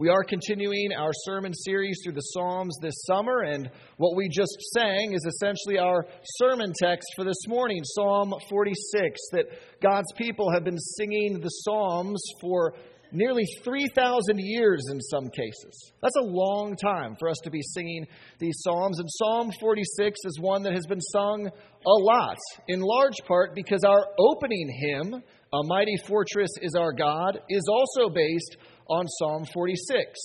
We are continuing our sermon series through the Psalms this summer, and what we just sang is essentially our sermon text for this morning, Psalm 46, that God's people have been singing the Psalms for nearly 3,000 years in some cases. That's a long time for us to be singing these Psalms, and Psalm 46 is one that has been sung a lot, in large part because our opening hymn, A Mighty Fortress is Our God, is also based on Psalm 46.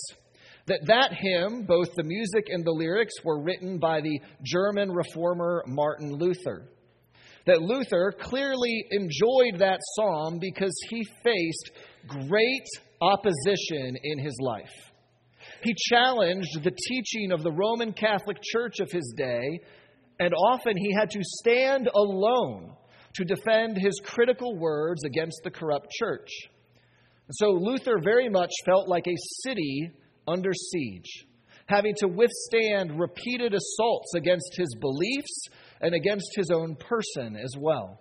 That that hymn, both the music and the lyrics, were written by the German reformer Martin Luther. That Luther clearly enjoyed that psalm because he faced great opposition in his life. He challenged the teaching of the Roman Catholic Church of his day, and often he had to stand alone to defend his critical words against the corrupt church. And So Luther very much felt like a city under siege, having to withstand repeated assaults against his beliefs and against his own person as well.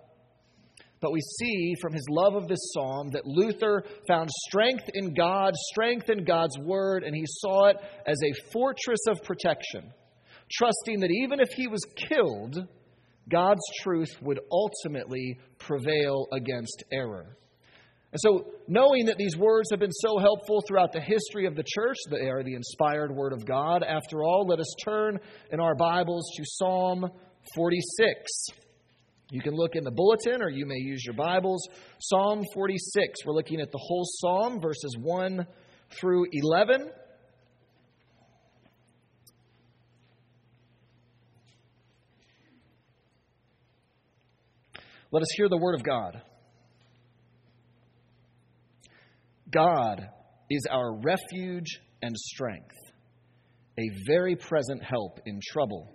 But we see from his love of this psalm that Luther found strength in God, strength in God's word, and he saw it as a fortress of protection, trusting that even if he was killed, God's truth would ultimately prevail against error. And so, knowing that these words have been so helpful throughout the history of the church, they are the inspired Word of God. After all, let us turn in our Bibles to Psalm 46. You can look in the bulletin or you may use your Bibles. Psalm 46. We're looking at the whole psalm, verses 1 through 11. Let us hear the Word of God. God is our refuge and strength, a very present help in trouble.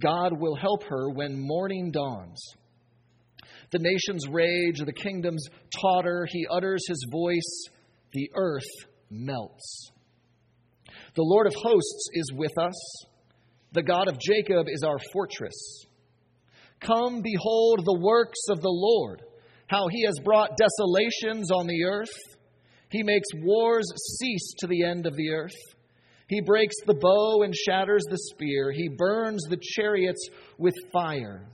God will help her when morning dawns. The nations rage, the kingdoms totter. He utters his voice, the earth melts. The Lord of hosts is with us. The God of Jacob is our fortress. Come, behold the works of the Lord how he has brought desolations on the earth. He makes wars cease to the end of the earth. He breaks the bow and shatters the spear. He burns the chariots with fire.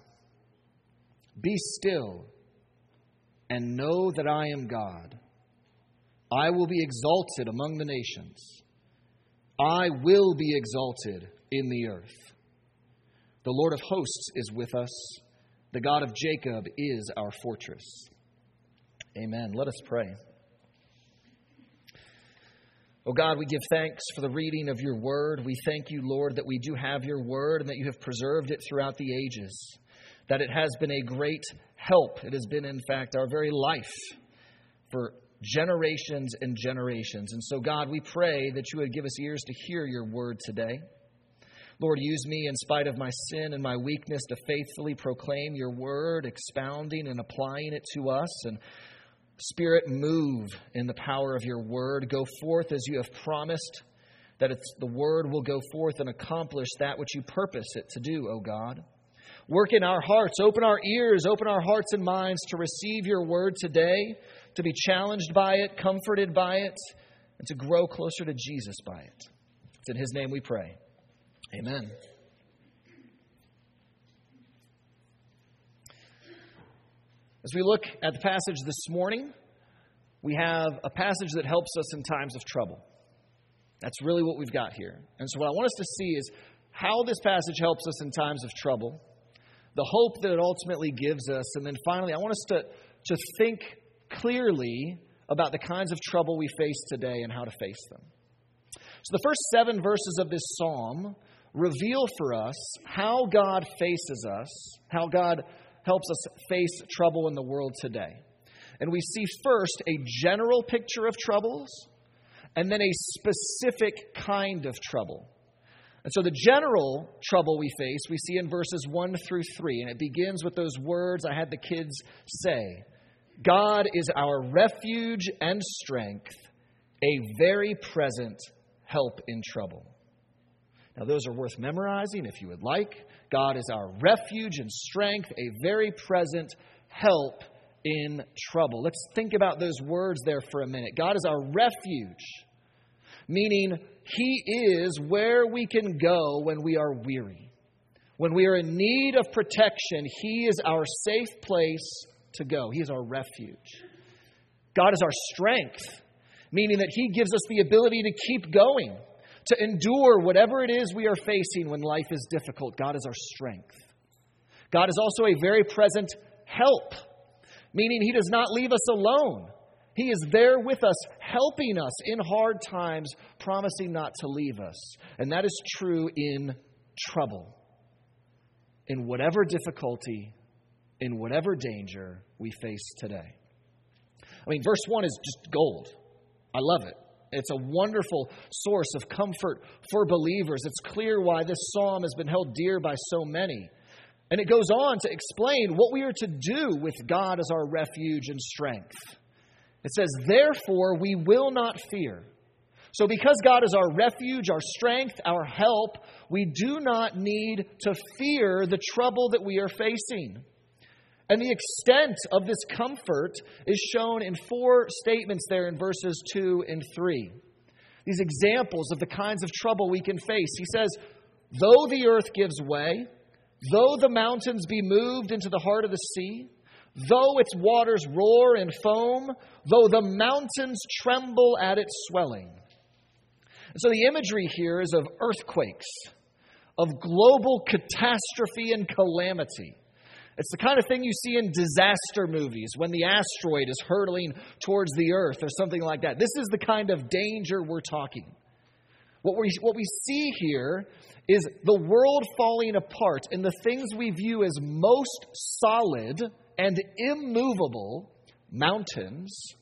Be still and know that I am God. I will be exalted among the nations. I will be exalted in the earth. The Lord of hosts is with us. The God of Jacob is our fortress. Amen. Let us pray. Oh God, we give thanks for the reading of your word. We thank you, Lord, that we do have your word and that you have preserved it throughout the ages, that it has been a great help. It has been, in fact, our very life for generations and generations. And so, God, we pray that you would give us ears to hear your word today. Lord, use me in spite of my sin and my weakness to faithfully proclaim your word, expounding and applying it to us. And Spirit, move in the power of your word. Go forth as you have promised, that the word will go forth and accomplish that which you purpose it to do, O God. Work in our hearts, open our ears, open our hearts and minds to receive your word today, to be challenged by it, comforted by it, and to grow closer to Jesus by it. It's in his name we pray. Amen. As we look at the passage this morning, we have a passage that helps us in times of trouble. That's really what we've got here. And so, what I want us to see is how this passage helps us in times of trouble, the hope that it ultimately gives us, and then finally, I want us to, to think clearly about the kinds of trouble we face today and how to face them. So, the first seven verses of this psalm reveal for us how God faces us, how God helps us face trouble in the world today. And we see first a general picture of troubles, and then a specific kind of trouble. And so the general trouble we face, we see in verses 1 through 3, and it begins with those words I had the kids say God is our refuge and strength, a very present help in trouble. Now, those are worth memorizing if you would like. God is our refuge and strength, a very present help in trouble. Let's think about those words there for a minute. God is our refuge, meaning He is where we can go when we are weary. When we are in need of protection, He is our safe place to go. He is our refuge. God is our strength, meaning that He gives us the ability to keep going to endure whatever it is we are facing when life is difficult. God is our strength. God is also a very present help, meaning He does not leave us alone. He is there with us, helping us in hard times, promising not to leave us. And that is true in trouble. In whatever difficulty, in whatever danger we face today. I mean, verse 1 is just gold. I love it. It's a wonderful source of comfort for believers. It's clear why this psalm has been held dear by so many. And it goes on to explain what we are to do with God as our refuge and strength. It says, Therefore, we will not fear. So, because God is our refuge, our strength, our help, we do not need to fear the trouble that we are facing. And the extent of this comfort is shown in four statements there in verses 2 and 3. These examples of the kinds of trouble we can face. He says, Though the earth gives way, though the mountains be moved into the heart of the sea, though its waters roar and foam, though the mountains tremble at its swelling. And so the imagery here is of earthquakes, of global catastrophe and calamity. It's the kind of thing you see in disaster movies when the asteroid is hurtling towards the earth or something like that. This is the kind of danger we're talking. What we, what we see here is the world falling apart and the things we view as most solid and immovable, mountains,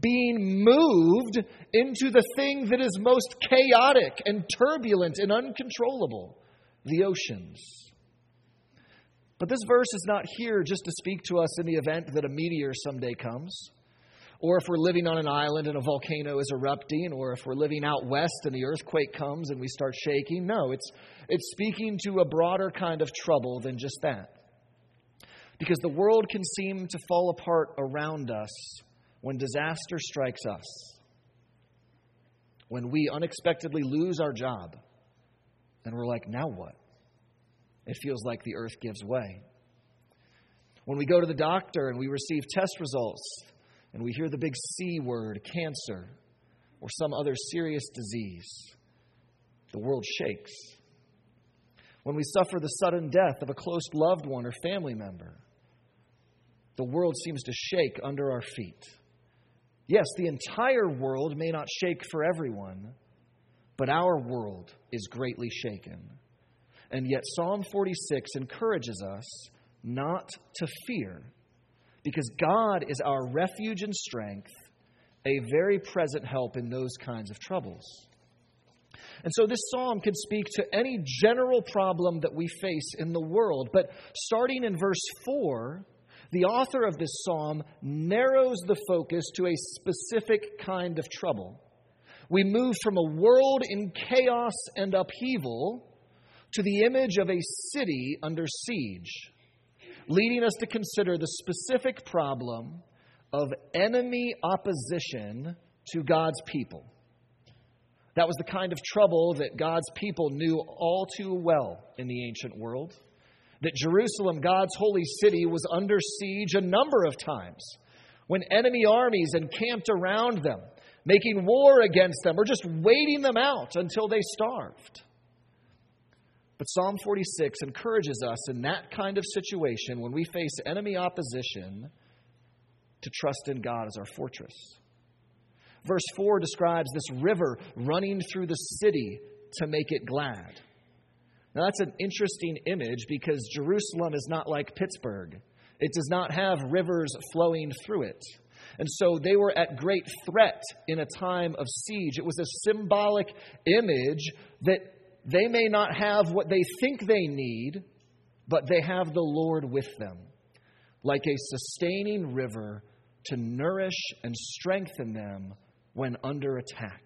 being moved into the thing that is most chaotic and turbulent and uncontrollable the oceans. But this verse is not here just to speak to us in the event that a meteor someday comes, or if we're living on an island and a volcano is erupting, or if we're living out west and the earthquake comes and we start shaking. No, it's, it's speaking to a broader kind of trouble than just that. Because the world can seem to fall apart around us when disaster strikes us, when we unexpectedly lose our job, and we're like, now what? It feels like the earth gives way. When we go to the doctor and we receive test results and we hear the big C word, cancer, or some other serious disease, the world shakes. When we suffer the sudden death of a close loved one or family member, the world seems to shake under our feet. Yes, the entire world may not shake for everyone, but our world is greatly shaken. And yet, Psalm 46 encourages us not to fear because God is our refuge and strength, a very present help in those kinds of troubles. And so, this psalm can speak to any general problem that we face in the world. But starting in verse 4, the author of this psalm narrows the focus to a specific kind of trouble. We move from a world in chaos and upheaval to the image of a city under siege, leading us to consider the specific problem of enemy opposition to God's people. That was the kind of trouble that God's people knew all too well in the ancient world. That Jerusalem, God's holy city, was under siege a number of times when enemy armies encamped around them, making war against them, or just waiting them out until they starved. But Psalm 46 encourages us in that kind of situation when we face enemy opposition to trust in God as our fortress. Verse 4 describes this river running through the city to make it glad. Now, that's an interesting image because Jerusalem is not like Pittsburgh. It does not have rivers flowing through it. And so they were at great threat in a time of siege. It was a symbolic image that they may not have what they think they need, but they have the Lord with them, like a sustaining river to nourish and strengthen them when under attack.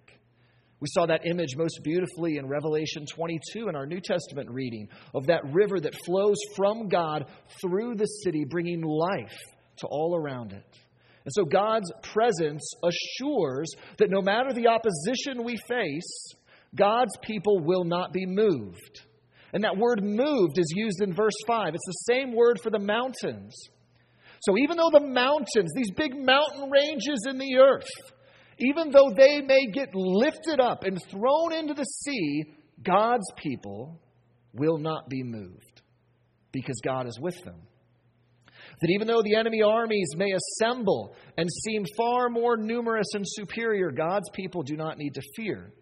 We saw that image most beautifully in Revelation 22 in our New Testament reading of that river that flows from God through the city, bringing life to all around it. And so God's presence assures that no matter the opposition we face, God's people will not be moved. And that word moved is used in verse 5. It's the same word for the mountains. So even though the mountains, these big mountain ranges in the earth, even though they may get lifted up and thrown into the sea, God's people will not be moved because God is with them. That even though the enemy armies may assemble and seem far more numerous and superior, God's people do not need to fear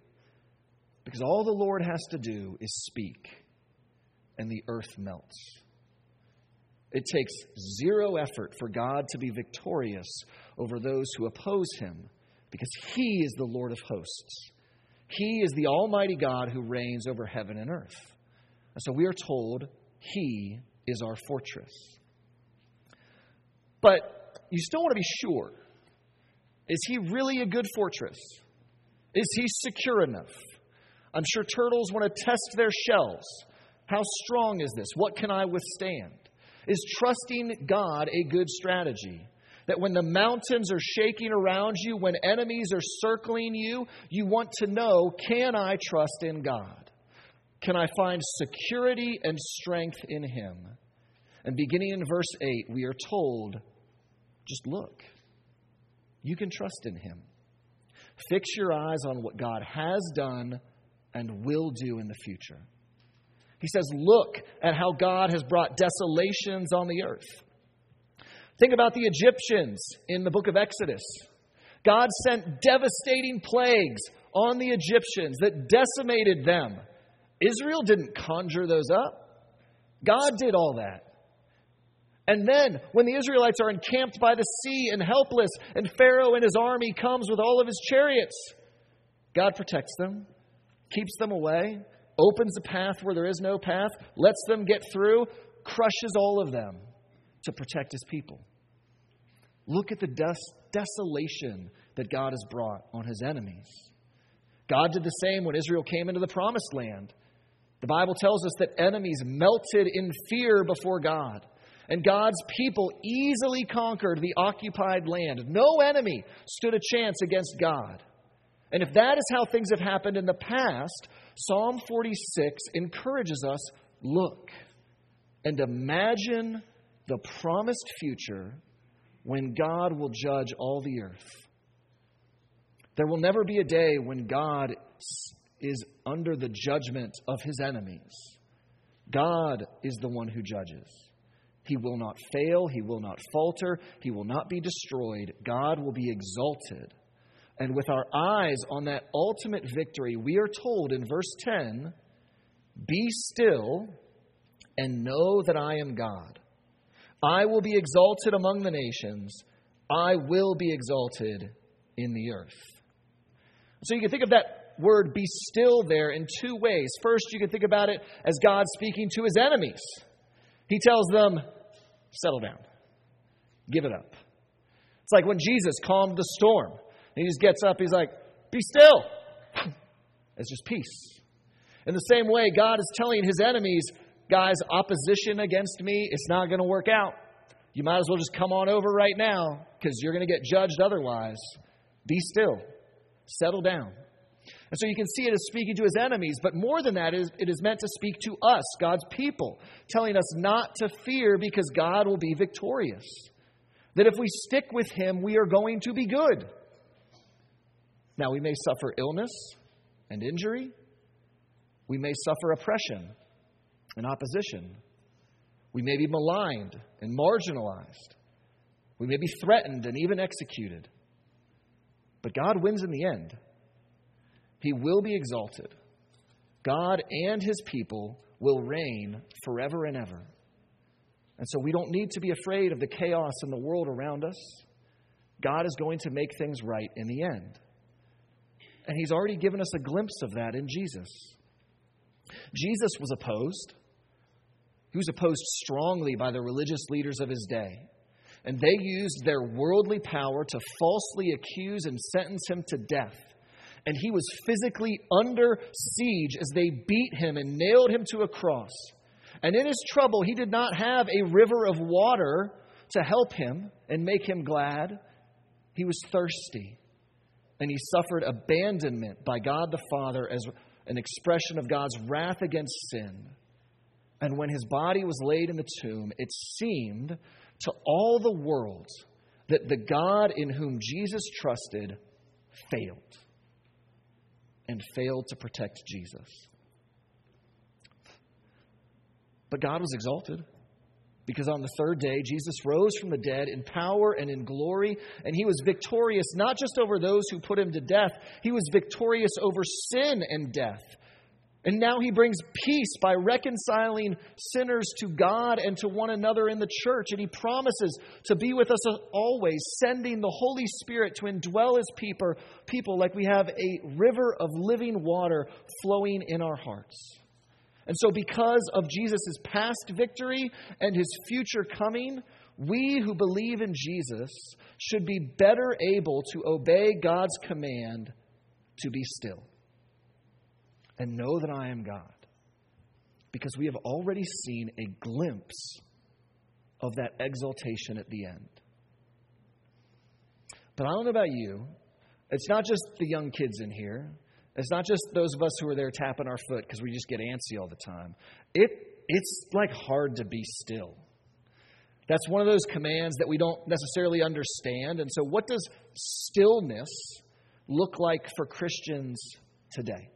because all the Lord has to do is speak and the earth melts. It takes zero effort for God to be victorious over those who oppose him because he is the Lord of hosts. He is the Almighty God who reigns over heaven and earth. And so we are told he is our fortress. But you still want to be sure is he really a good fortress? Is he secure enough? I'm sure turtles want to test their shells. How strong is this? What can I withstand? Is trusting God a good strategy? That when the mountains are shaking around you, when enemies are circling you, you want to know can I trust in God? Can I find security and strength in Him? And beginning in verse 8, we are told just look. You can trust in Him. Fix your eyes on what God has done and will do in the future. He says, Look at how God has brought desolations on the earth. Think about the Egyptians in the book of Exodus. God sent devastating plagues on the Egyptians that decimated them. Israel didn't conjure those up, God did all that. And then, when the Israelites are encamped by the sea and helpless, and Pharaoh and his army comes with all of his chariots, God protects them, keeps them away, opens a path where there is no path, lets them get through, crushes all of them to protect his people. Look at the des- desolation that God has brought on his enemies. God did the same when Israel came into the promised land. The Bible tells us that enemies melted in fear before God. And God's people easily conquered the occupied land. No enemy stood a chance against God. And if that is how things have happened in the past, Psalm 46 encourages us look and imagine the promised future when God will judge all the earth. There will never be a day when God is under the judgment of his enemies. God is the one who judges. He will not fail. He will not falter. He will not be destroyed. God will be exalted. And with our eyes on that ultimate victory, we are told in verse 10 Be still and know that I am God. I will be exalted among the nations, I will be exalted in the earth. So you can think of that word be still there in two ways. First, you can think about it as God speaking to his enemies. He tells them, settle down, give it up. It's like when Jesus calmed the storm. He just gets up, he's like, be still. It's just peace. In the same way, God is telling his enemies, guys, opposition against me, it's not going to work out. You might as well just come on over right now because you're going to get judged otherwise. Be still, settle down. And so you can see it is speaking to his enemies, but more than that, it is meant to speak to us, God's people, telling us not to fear because God will be victorious. That if we stick with him, we are going to be good. Now, we may suffer illness and injury, we may suffer oppression and opposition, we may be maligned and marginalized, we may be threatened and even executed. But God wins in the end. He will be exalted. God and his people will reign forever and ever. And so we don't need to be afraid of the chaos in the world around us. God is going to make things right in the end. And He's already given us a glimpse of that in Jesus. Jesus was opposed. He was opposed strongly by the religious leaders of his day. And they used their worldly power to falsely accuse and sentence him to death. And he was physically under siege as they beat him and nailed him to a cross. And in his trouble, he did not have a river of water to help him and make him glad. He was thirsty. And he suffered abandonment by God the Father as an expression of God's wrath against sin. And when his body was laid in the tomb, it seemed to all the world that the God in whom Jesus trusted failed and failed to protect Jesus. But God was exalted because on the third day, Jesus rose from the dead in power and in glory, and he was victorious not just over those who put him to death, he was victorious over sin and death. And now he brings peace by reconciling sinners to God and to one another in the church. And he promises to be with us always, sending the Holy Spirit to indwell his people, people like we have a river of living water flowing in our hearts. And so, because of Jesus' past victory and his future coming, we who believe in Jesus should be better able to obey God's command to be still and know that I am God. Because we have already seen a glimpse of that exaltation at the end. But I don't know about you. It's not just the young kids in here. It's not just those of us who are there tapping our foot because we just get antsy all the time. It, it's like hard to be still. That's one of those commands that we don't necessarily understand. And so, what does stillness look like for Christians today?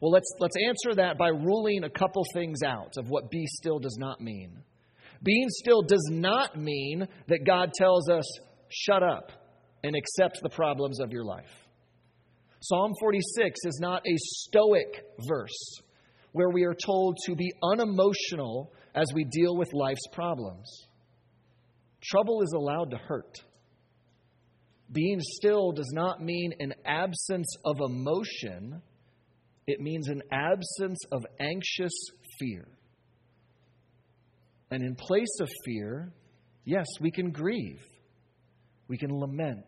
Well, let's, let's answer that by ruling a couple things out of what be still does not mean. Being still does not mean that God tells us, shut up and accept the problems of your life. Psalm 46 is not a stoic verse where we are told to be unemotional as we deal with life's problems. Trouble is allowed to hurt. Being still does not mean an absence of emotion it means an absence of anxious fear. And in place of fear, yes, we can grieve, we can lament,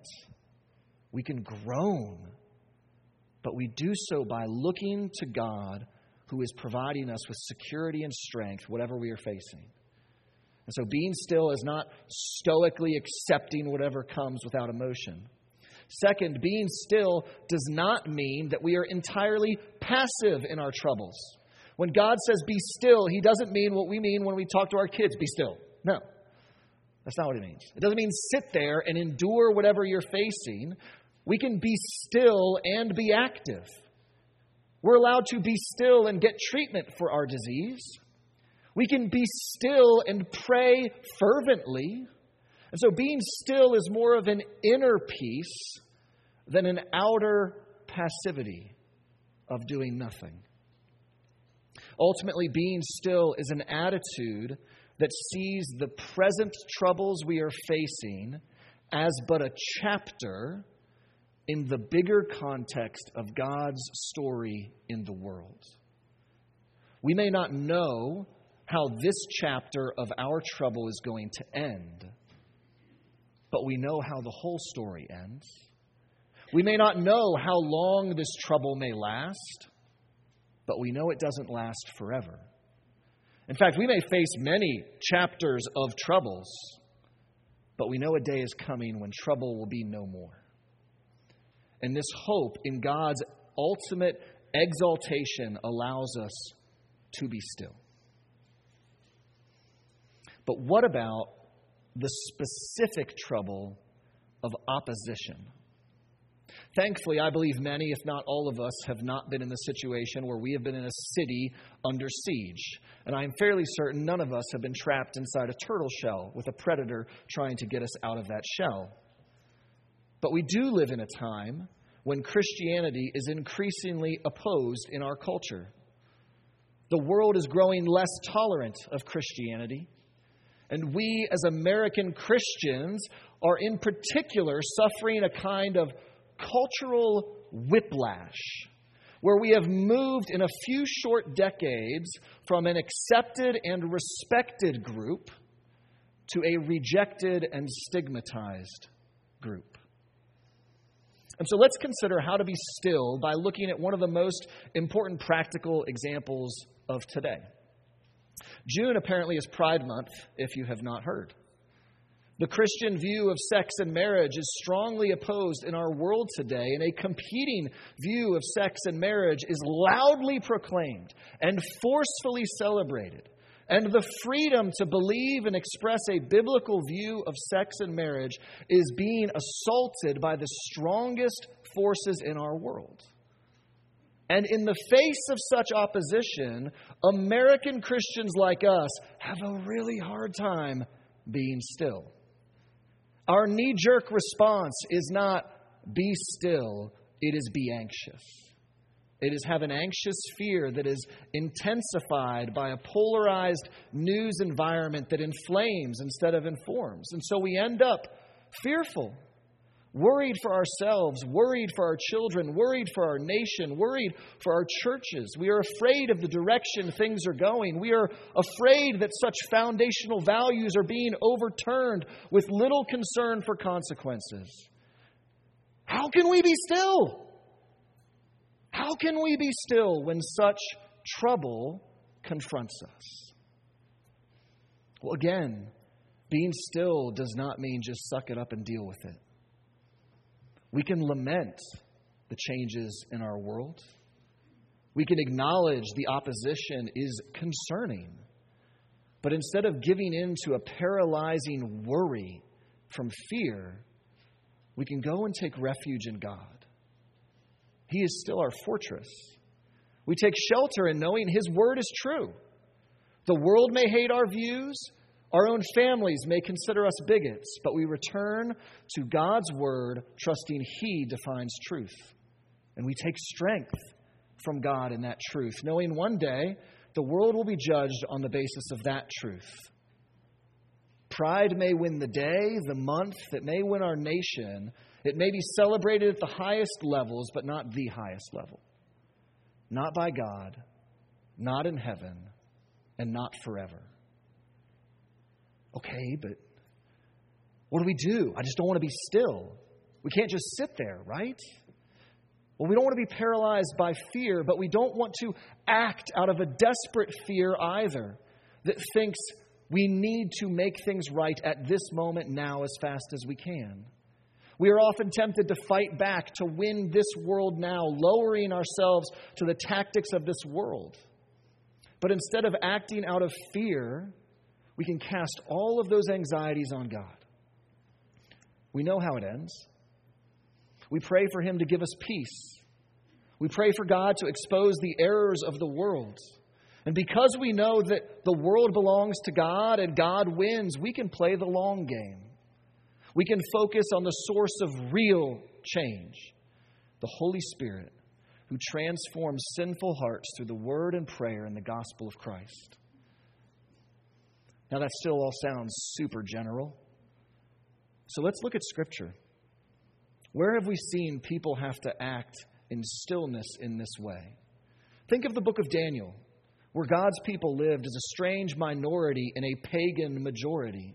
we can groan, but we do so by looking to God who is providing us with security and strength, whatever we are facing. And so being still is not stoically accepting whatever comes without emotion. Second, being still does not mean that we are entirely passive in our troubles. When God says be still, He doesn't mean what we mean when we talk to our kids be still. No, that's not what it means. It doesn't mean sit there and endure whatever you're facing. We can be still and be active. We're allowed to be still and get treatment for our disease. We can be still and pray fervently. And so being still is more of an inner peace than an outer passivity of doing nothing. Ultimately, being still is an attitude that sees the present troubles we are facing as but a chapter in the bigger context of God's story in the world. We may not know how this chapter of our trouble is going to end, but we know how the whole story ends. We may not know how long this trouble may last, but we know it doesn't last forever. In fact, we may face many chapters of troubles, but we know a day is coming when trouble will be no more. And this hope in God's ultimate exaltation allows us to be still. But what about the specific trouble of opposition? Thankfully, I believe many, if not all of us, have not been in the situation where we have been in a city under siege. And I'm fairly certain none of us have been trapped inside a turtle shell with a predator trying to get us out of that shell. But we do live in a time when Christianity is increasingly opposed in our culture. The world is growing less tolerant of Christianity. And we, as American Christians, are in particular suffering a kind of cultural whiplash where we have moved in a few short decades from an accepted and respected group to a rejected and stigmatized group. And so let's consider how to be still by looking at one of the most important practical examples of today. June apparently is Pride Month, if you have not heard. The Christian view of sex and marriage is strongly opposed in our world today, and a competing view of sex and marriage is loudly proclaimed and forcefully celebrated. And the freedom to believe and express a biblical view of sex and marriage is being assaulted by the strongest forces in our world. And in the face of such opposition, American Christians like us have a really hard time being still. Our knee jerk response is not be still, it is be anxious. It is have an anxious fear that is intensified by a polarized news environment that inflames instead of informs. And so we end up fearful, worried for ourselves, worried for our children, worried for our nation, worried for our churches. We are afraid of the direction things are going. We are afraid that such foundational values are being overturned with little concern for consequences. How can we be still? How can we be still when such trouble confronts us? Well, again, being still does not mean just suck it up and deal with it. We can lament the changes in our world. We can acknowledge the opposition is concerning. But instead of giving in to a paralyzing worry from fear, we can go and take refuge in God. He is still our fortress. We take shelter in knowing His word is true. The world may hate our views, our own families may consider us bigots, but we return to God's word, trusting He defines truth. And we take strength from God in that truth, knowing one day the world will be judged on the basis of that truth. Pride may win the day, the month, it may win our nation, it may be celebrated at the highest levels, but not the highest level. Not by God, not in heaven, and not forever. Okay, but what do we do? I just don't want to be still. We can't just sit there, right? Well, we don't want to be paralyzed by fear, but we don't want to act out of a desperate fear either that thinks we need to make things right at this moment now as fast as we can. We are often tempted to fight back, to win this world now, lowering ourselves to the tactics of this world. But instead of acting out of fear, we can cast all of those anxieties on God. We know how it ends. We pray for Him to give us peace. We pray for God to expose the errors of the world. And because we know that the world belongs to God and God wins, we can play the long game. We can focus on the source of real change the Holy Spirit, who transforms sinful hearts through the word and prayer and the gospel of Christ. Now, that still all sounds super general. So let's look at Scripture. Where have we seen people have to act in stillness in this way? Think of the book of Daniel, where God's people lived as a strange minority in a pagan majority.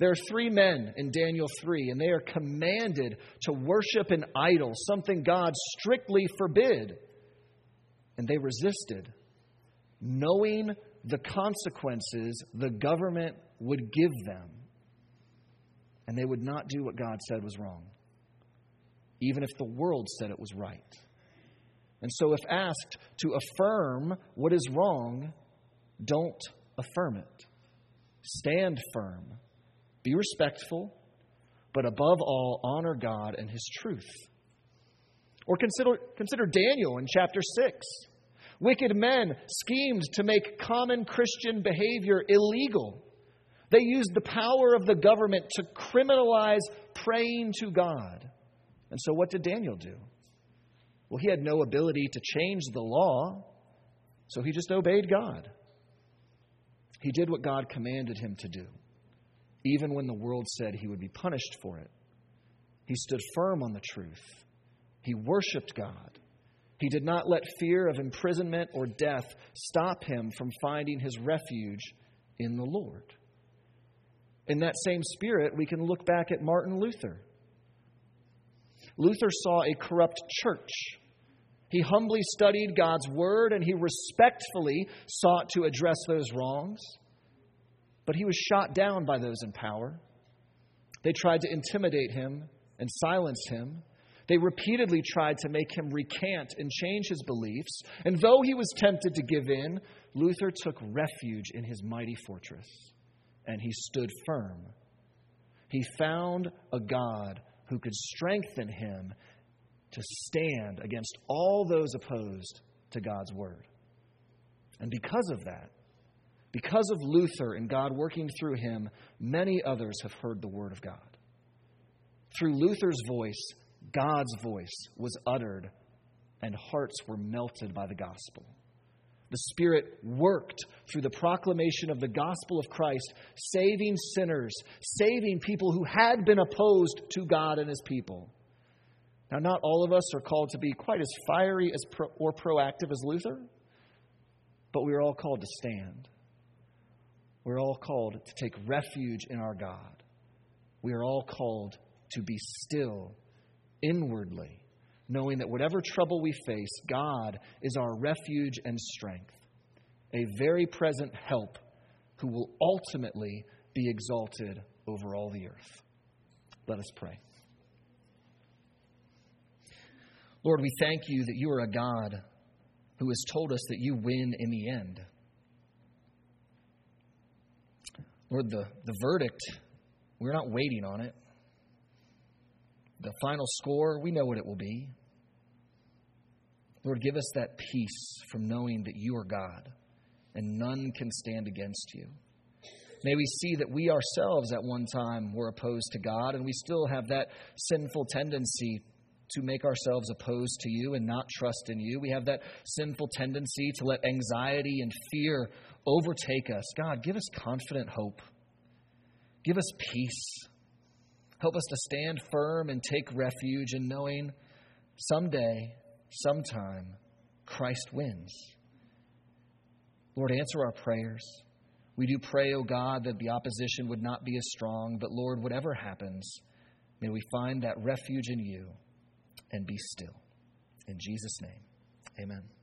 There are three men in Daniel 3, and they are commanded to worship an idol, something God strictly forbid. And they resisted, knowing the consequences the government would give them. And they would not do what God said was wrong, even if the world said it was right. And so, if asked to affirm what is wrong, don't affirm it. Stand firm be respectful, but above all, honor God and His truth. Or consider, consider Daniel in chapter 6. Wicked men schemed to make common Christian behavior illegal. They used the power of the government to criminalize praying to God. And so, what did Daniel do? Well, he had no ability to change the law, so he just obeyed God. He did what God commanded him to do. Even when the world said he would be punished for it. He stood firm on the truth. He worshiped God. He did not let fear of imprisonment or death stop him from finding his refuge in the Lord. In that same spirit, we can look back at Martin Luther. Luther saw a corrupt church. He humbly studied God's word and he respectfully sought to address those wrongs. But he was shot down by those in power. They tried to intimidate him and silence him. They repeatedly tried to make him recant and change his beliefs. And though he was tempted to give in, Luther took refuge in his mighty fortress and he stood firm. He found a God who could strengthen him to stand against all those opposed to God's word. And because of that, because of Luther and God working through him, many others have heard the word of God. Through Luther's voice, God's voice was uttered, and hearts were melted by the gospel. The Spirit worked through the proclamation of the gospel of Christ, saving sinners, saving people who had been opposed to God and His people. Now, not all of us are called to be quite as fiery as pro, or proactive as Luther, but we are all called to stand. We're all called to take refuge in our God. We are all called to be still inwardly, knowing that whatever trouble we face, God is our refuge and strength, a very present help who will ultimately be exalted over all the earth. Let us pray. Lord, we thank you that you are a God who has told us that you win in the end. Lord, the, the verdict, we're not waiting on it the final score, we know what it will be. Lord, give us that peace from knowing that you are God and none can stand against you. May we see that we ourselves at one time were opposed to God and we still have that sinful tendency to make ourselves opposed to you and not trust in you. We have that sinful tendency to let anxiety and fear overtake us. God, give us confident hope. Give us peace. Help us to stand firm and take refuge in knowing someday, sometime, Christ wins. Lord, answer our prayers. We do pray, O oh God, that the opposition would not be as strong, but Lord, whatever happens, may we find that refuge in you and be still. In Jesus' name, amen.